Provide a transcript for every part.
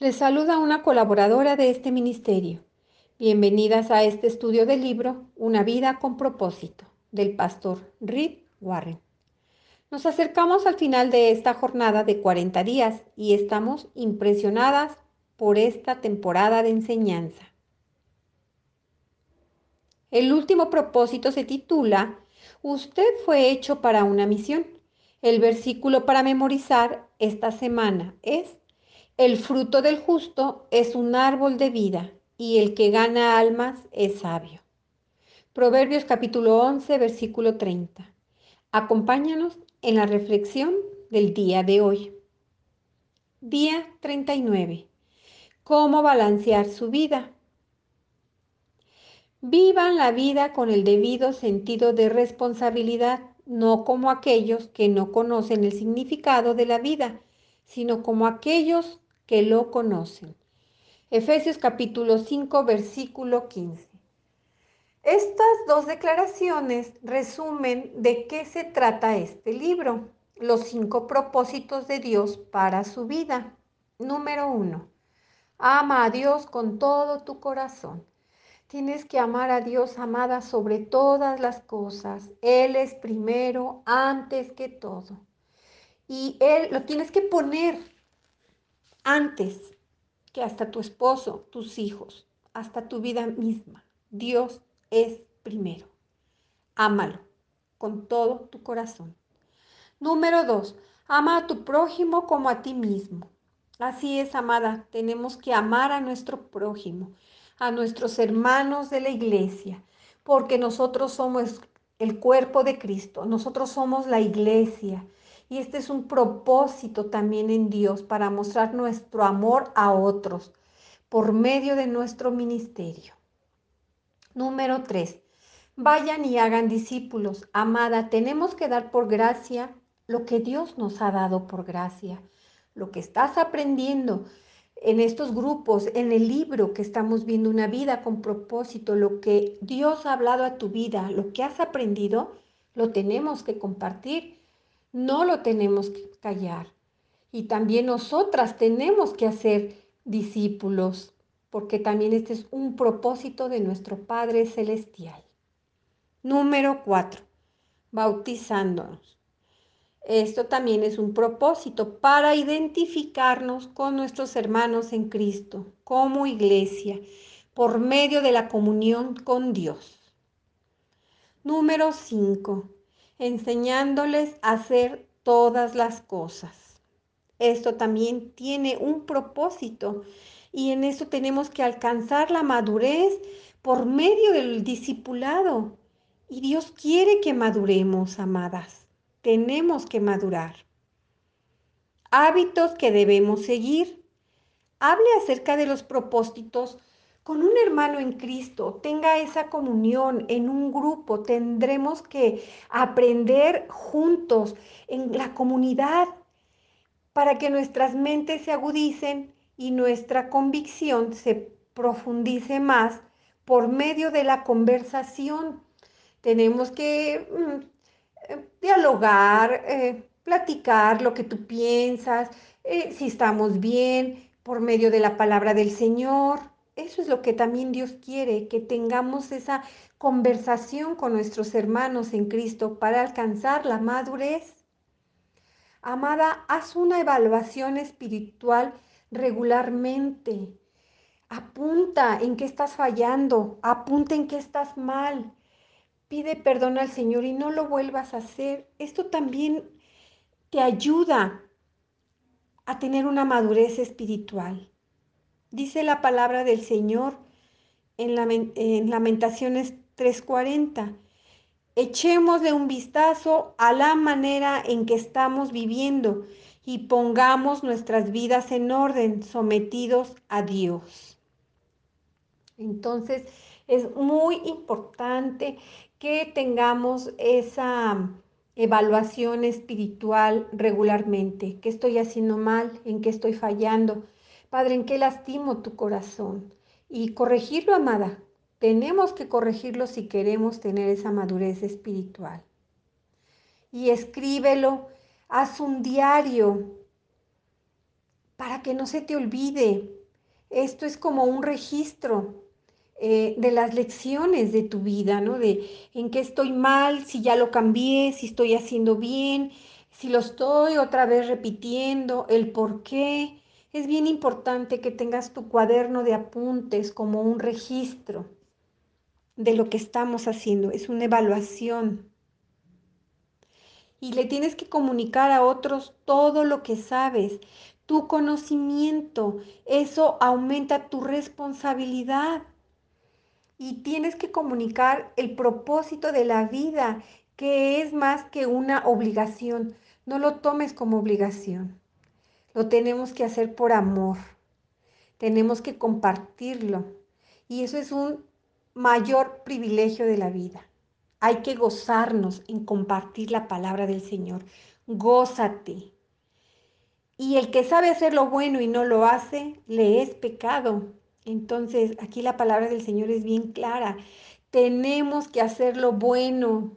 Les saluda una colaboradora de este ministerio. Bienvenidas a este estudio del libro Una vida con propósito del pastor Reed Warren. Nos acercamos al final de esta jornada de 40 días y estamos impresionadas por esta temporada de enseñanza. El último propósito se titula Usted fue hecho para una misión. El versículo para memorizar esta semana es el fruto del justo es un árbol de vida y el que gana almas es sabio. Proverbios capítulo 11, versículo 30. Acompáñanos en la reflexión del día de hoy. Día 39. ¿Cómo balancear su vida? Vivan la vida con el debido sentido de responsabilidad, no como aquellos que no conocen el significado de la vida, sino como aquellos que lo conocen. Efesios capítulo 5, versículo 15. Estas dos declaraciones resumen de qué se trata este libro, los cinco propósitos de Dios para su vida. Número uno, ama a Dios con todo tu corazón. Tienes que amar a Dios, amada, sobre todas las cosas. Él es primero, antes que todo. Y Él lo tienes que poner antes que hasta tu esposo, tus hijos, hasta tu vida misma. Dios es primero. Ámalo con todo tu corazón. Número dos, ama a tu prójimo como a ti mismo. Así es, amada, tenemos que amar a nuestro prójimo, a nuestros hermanos de la iglesia, porque nosotros somos el cuerpo de Cristo, nosotros somos la iglesia. Y este es un propósito también en Dios para mostrar nuestro amor a otros por medio de nuestro ministerio. Número 3. Vayan y hagan discípulos. Amada, tenemos que dar por gracia lo que Dios nos ha dado por gracia. Lo que estás aprendiendo en estos grupos, en el libro que estamos viendo, una vida con propósito, lo que Dios ha hablado a tu vida, lo que has aprendido, lo tenemos que compartir no lo tenemos que callar. Y también nosotras tenemos que hacer discípulos, porque también este es un propósito de nuestro Padre Celestial. Número cuatro, bautizándonos. Esto también es un propósito para identificarnos con nuestros hermanos en Cristo como iglesia por medio de la comunión con Dios. Número 5 enseñándoles a hacer todas las cosas. Esto también tiene un propósito y en eso tenemos que alcanzar la madurez por medio del discipulado. Y Dios quiere que maduremos, amadas. Tenemos que madurar. Hábitos que debemos seguir. Hable acerca de los propósitos con un hermano en Cristo, tenga esa comunión en un grupo, tendremos que aprender juntos en la comunidad para que nuestras mentes se agudicen y nuestra convicción se profundice más por medio de la conversación. Tenemos que mm, eh, dialogar, eh, platicar lo que tú piensas, eh, si estamos bien, por medio de la palabra del Señor eso es lo que también Dios quiere, que tengamos esa conversación con nuestros hermanos en Cristo para alcanzar la madurez. Amada, haz una evaluación espiritual regularmente. Apunta en qué estás fallando, apunta en qué estás mal. Pide perdón al Señor y no lo vuelvas a hacer. Esto también te ayuda a tener una madurez espiritual. Dice la palabra del Señor en, Lamentaciones 3:40. Echémosle un vistazo a la manera en que estamos viviendo y pongamos nuestras vidas en orden, sometidos a Dios. Entonces, es muy importante que tengamos esa evaluación espiritual regularmente. ¿Qué estoy haciendo mal? ¿En qué estoy fallando? Padre, ¿en qué lastimo tu corazón? Y corregirlo, amada. Tenemos que corregirlo si queremos tener esa madurez espiritual. Y escríbelo, haz un diario para que no se te olvide. Esto es como un registro eh, de las lecciones de tu vida, ¿no? De en qué estoy mal, si ya lo cambié, si estoy haciendo bien, si lo estoy otra vez repitiendo, el por qué. Es bien importante que tengas tu cuaderno de apuntes como un registro de lo que estamos haciendo. Es una evaluación. Y le tienes que comunicar a otros todo lo que sabes, tu conocimiento. Eso aumenta tu responsabilidad. Y tienes que comunicar el propósito de la vida, que es más que una obligación. No lo tomes como obligación. Lo tenemos que hacer por amor. Tenemos que compartirlo. Y eso es un mayor privilegio de la vida. Hay que gozarnos en compartir la palabra del Señor. Gózate. Y el que sabe hacer lo bueno y no lo hace, le es pecado. Entonces, aquí la palabra del Señor es bien clara. Tenemos que hacer lo bueno,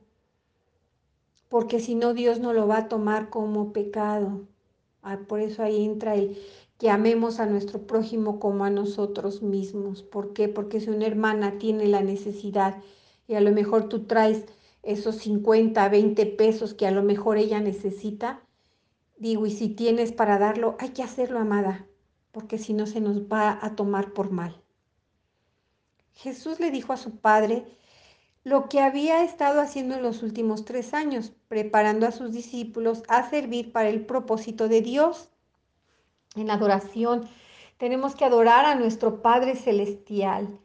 porque si no, Dios no lo va a tomar como pecado. Ah, por eso ahí entra el que amemos a nuestro prójimo como a nosotros mismos. ¿Por qué? Porque si una hermana tiene la necesidad y a lo mejor tú traes esos 50, 20 pesos que a lo mejor ella necesita, digo, y si tienes para darlo, hay que hacerlo, amada, porque si no se nos va a tomar por mal. Jesús le dijo a su padre lo que había estado haciendo en los últimos tres años, preparando a sus discípulos a servir para el propósito de Dios. En adoración tenemos que adorar a nuestro Padre Celestial,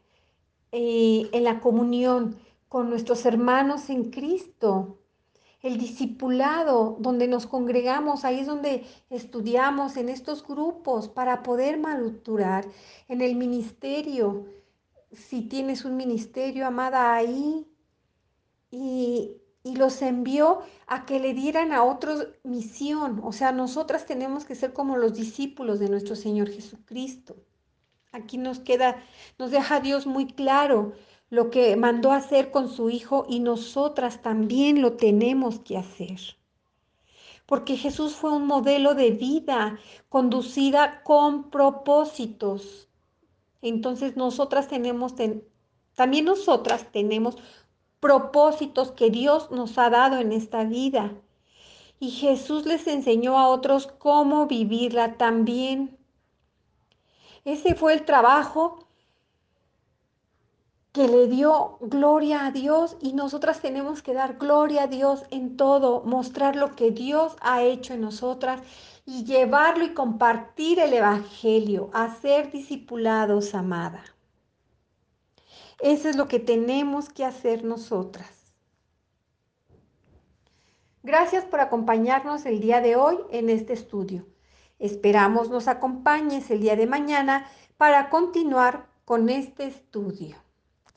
eh, en la comunión con nuestros hermanos en Cristo, el discipulado, donde nos congregamos, ahí es donde estudiamos en estos grupos para poder madurar en el ministerio. Si tienes un ministerio, amada, ahí y, los envió a que le dieran a otros misión. O sea, nosotras tenemos que ser como los discípulos de nuestro Señor Jesucristo. Aquí nos queda, nos deja Dios muy claro lo que mandó hacer con su Hijo y nosotras también lo tenemos que hacer. Porque Jesús fue un modelo de vida conducida con propósitos. Entonces nosotras tenemos, también nosotras tenemos propósitos que Dios nos ha dado en esta vida. Y Jesús les enseñó a otros cómo vivirla también. Ese fue el trabajo que le dio gloria a Dios y nosotras tenemos que dar gloria a Dios en todo, mostrar lo que Dios ha hecho en nosotras y llevarlo y compartir el Evangelio, hacer discipulados, amada. Eso es lo que tenemos que hacer nosotras. Gracias por acompañarnos el día de hoy en este estudio. Esperamos nos acompañes el día de mañana para continuar con este estudio.